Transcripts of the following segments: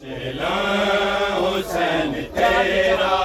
چلا حسین تیرا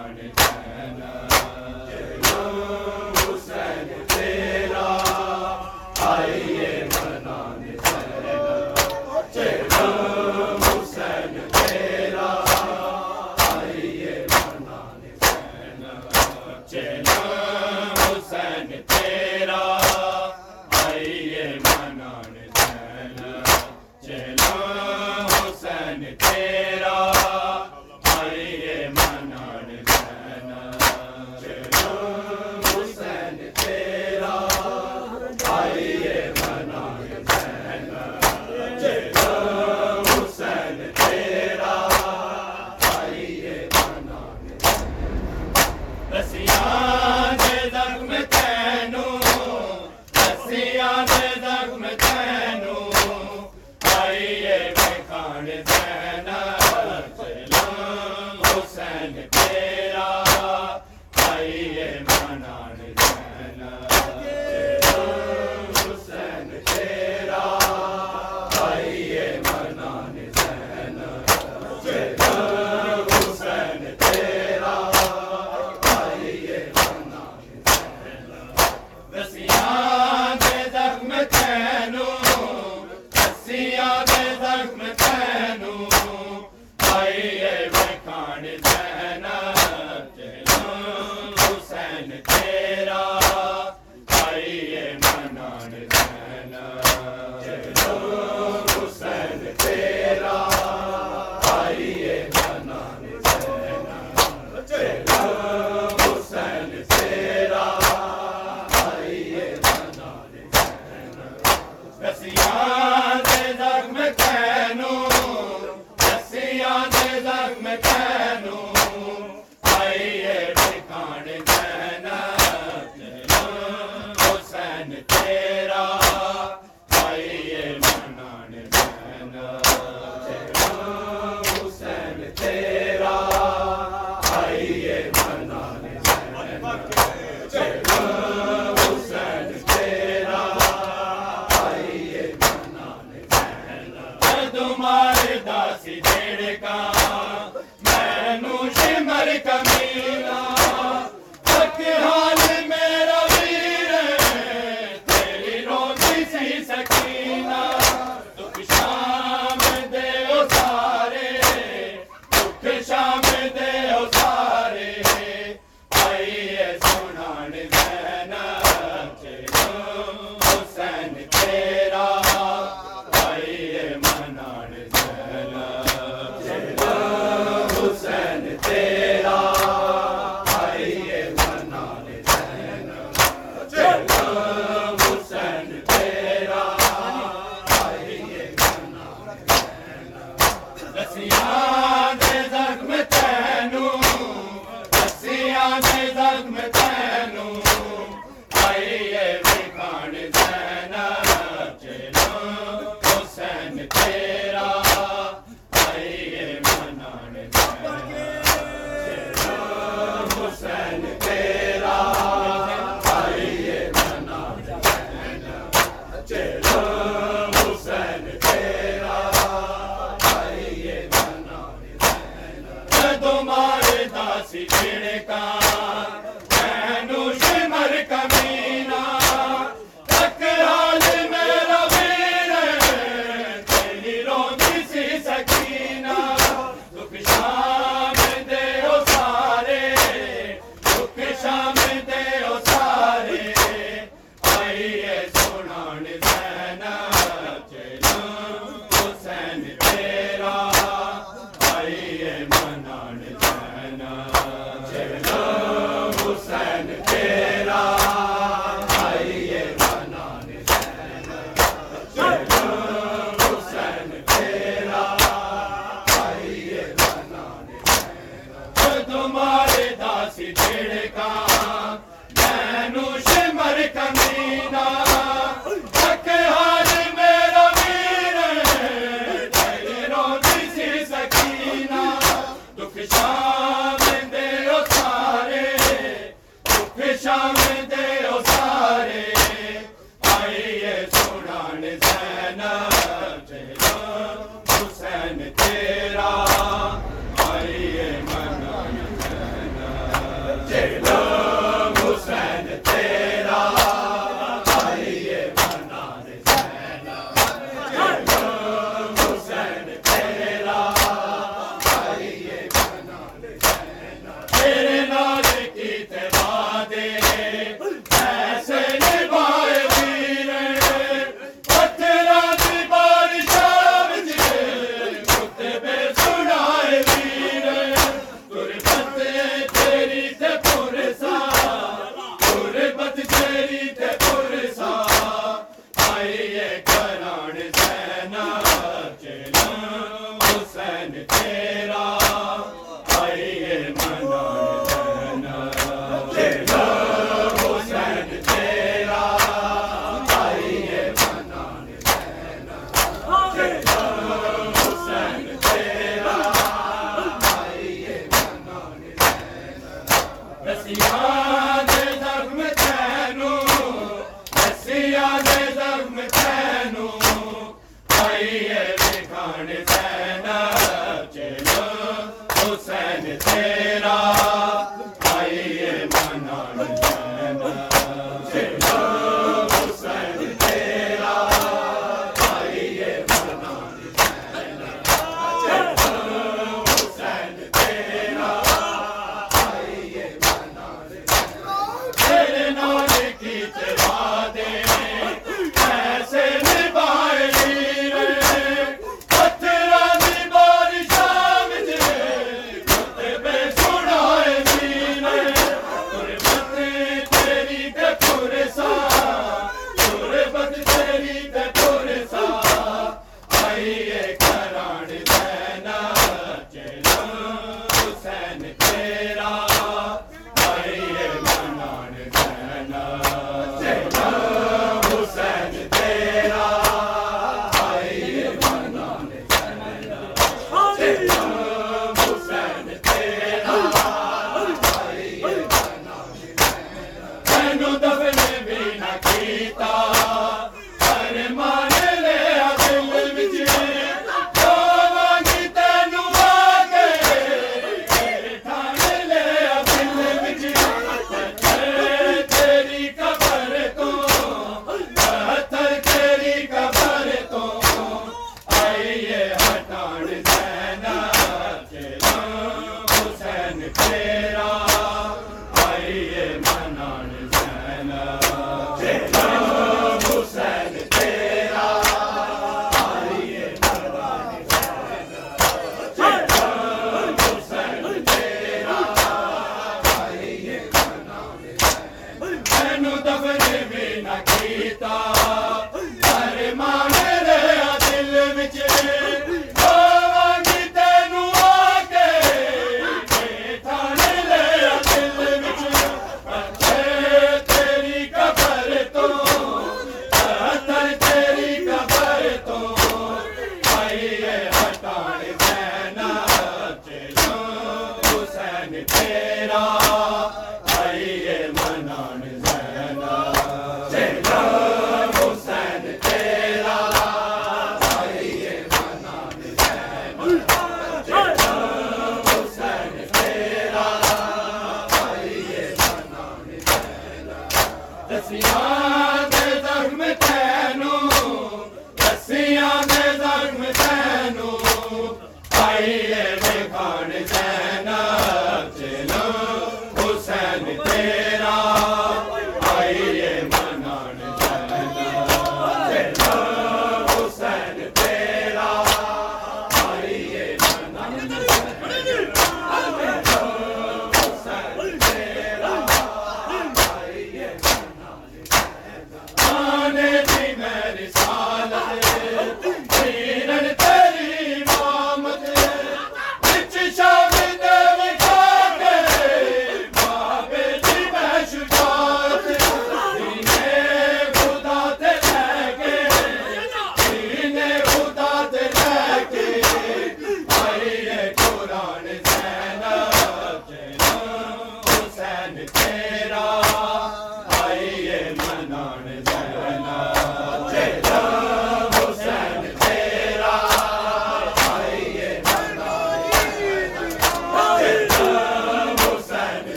Lord, it's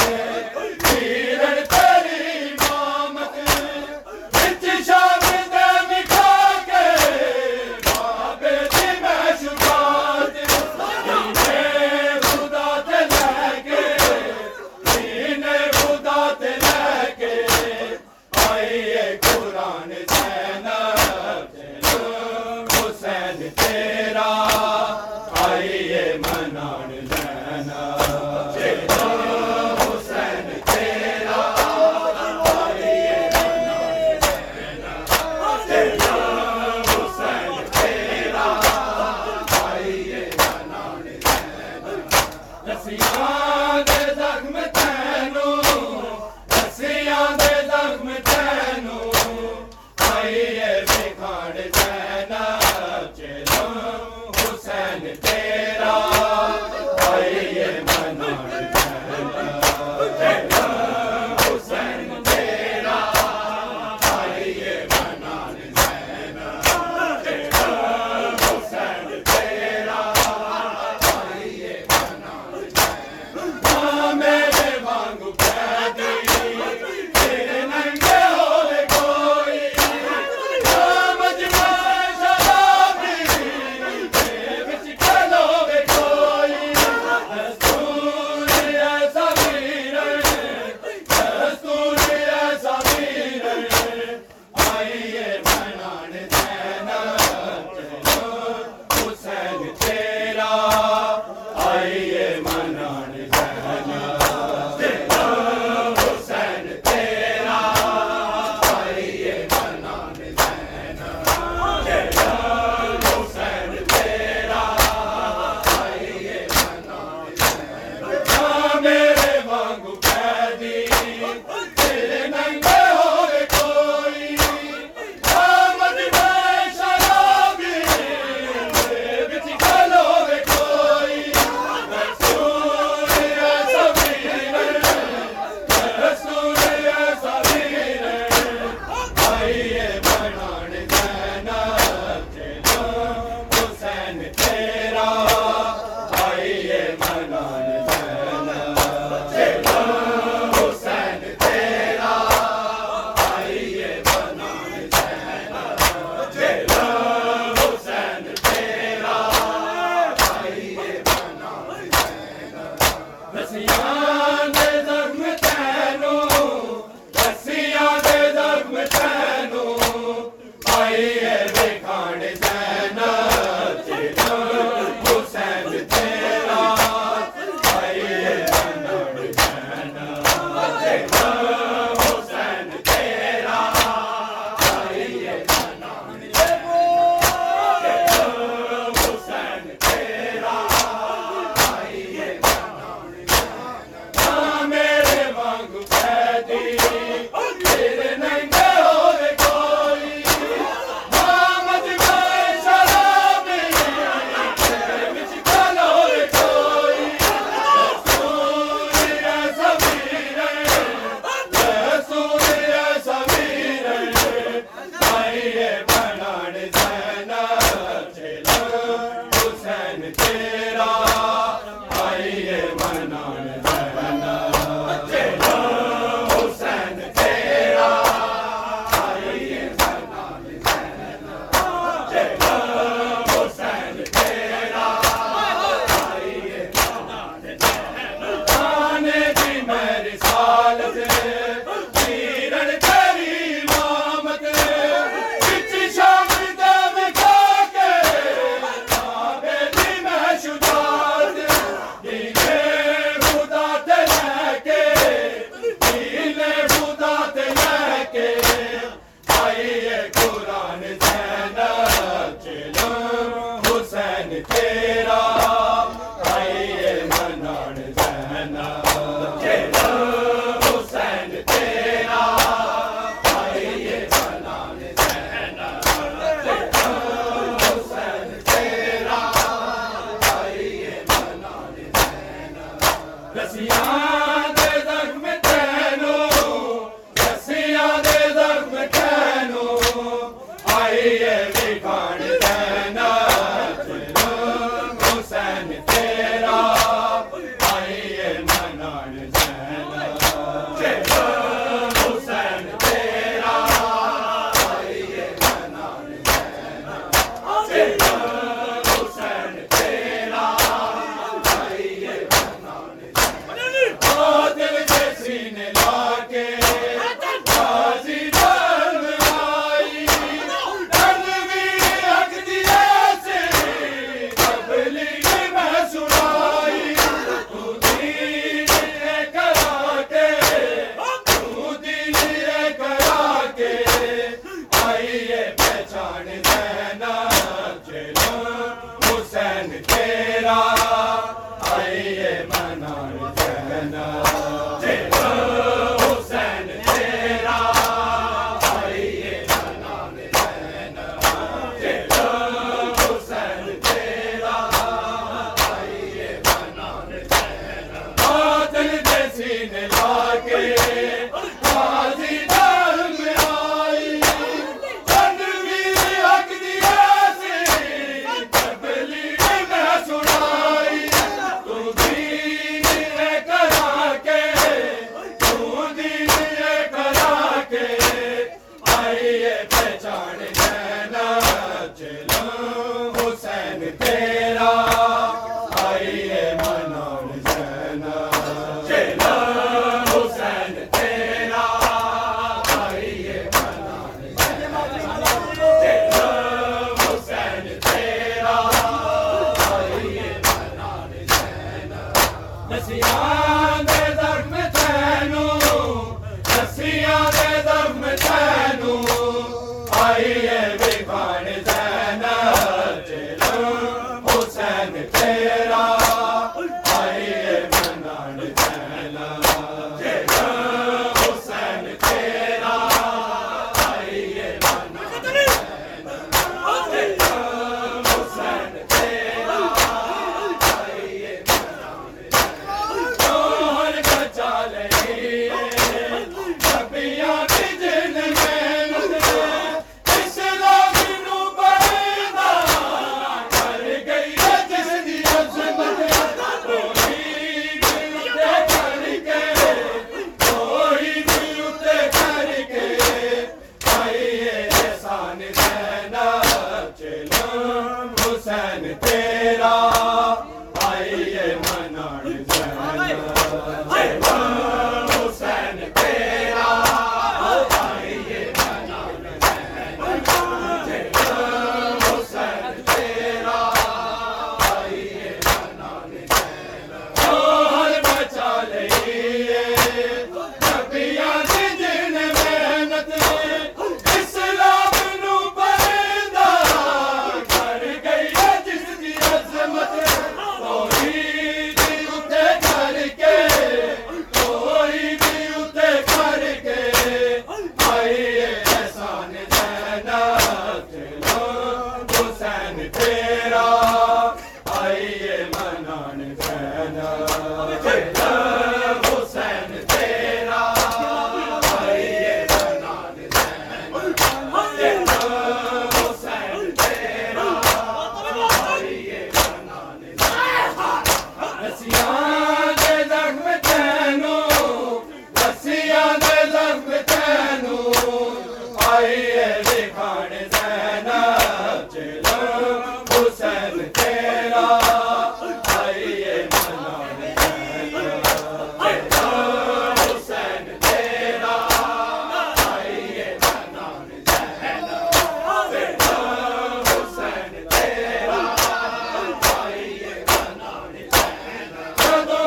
سالت نسیاں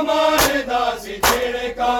ہمارے ماردا سی چھڑکا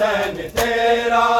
حسین تیرا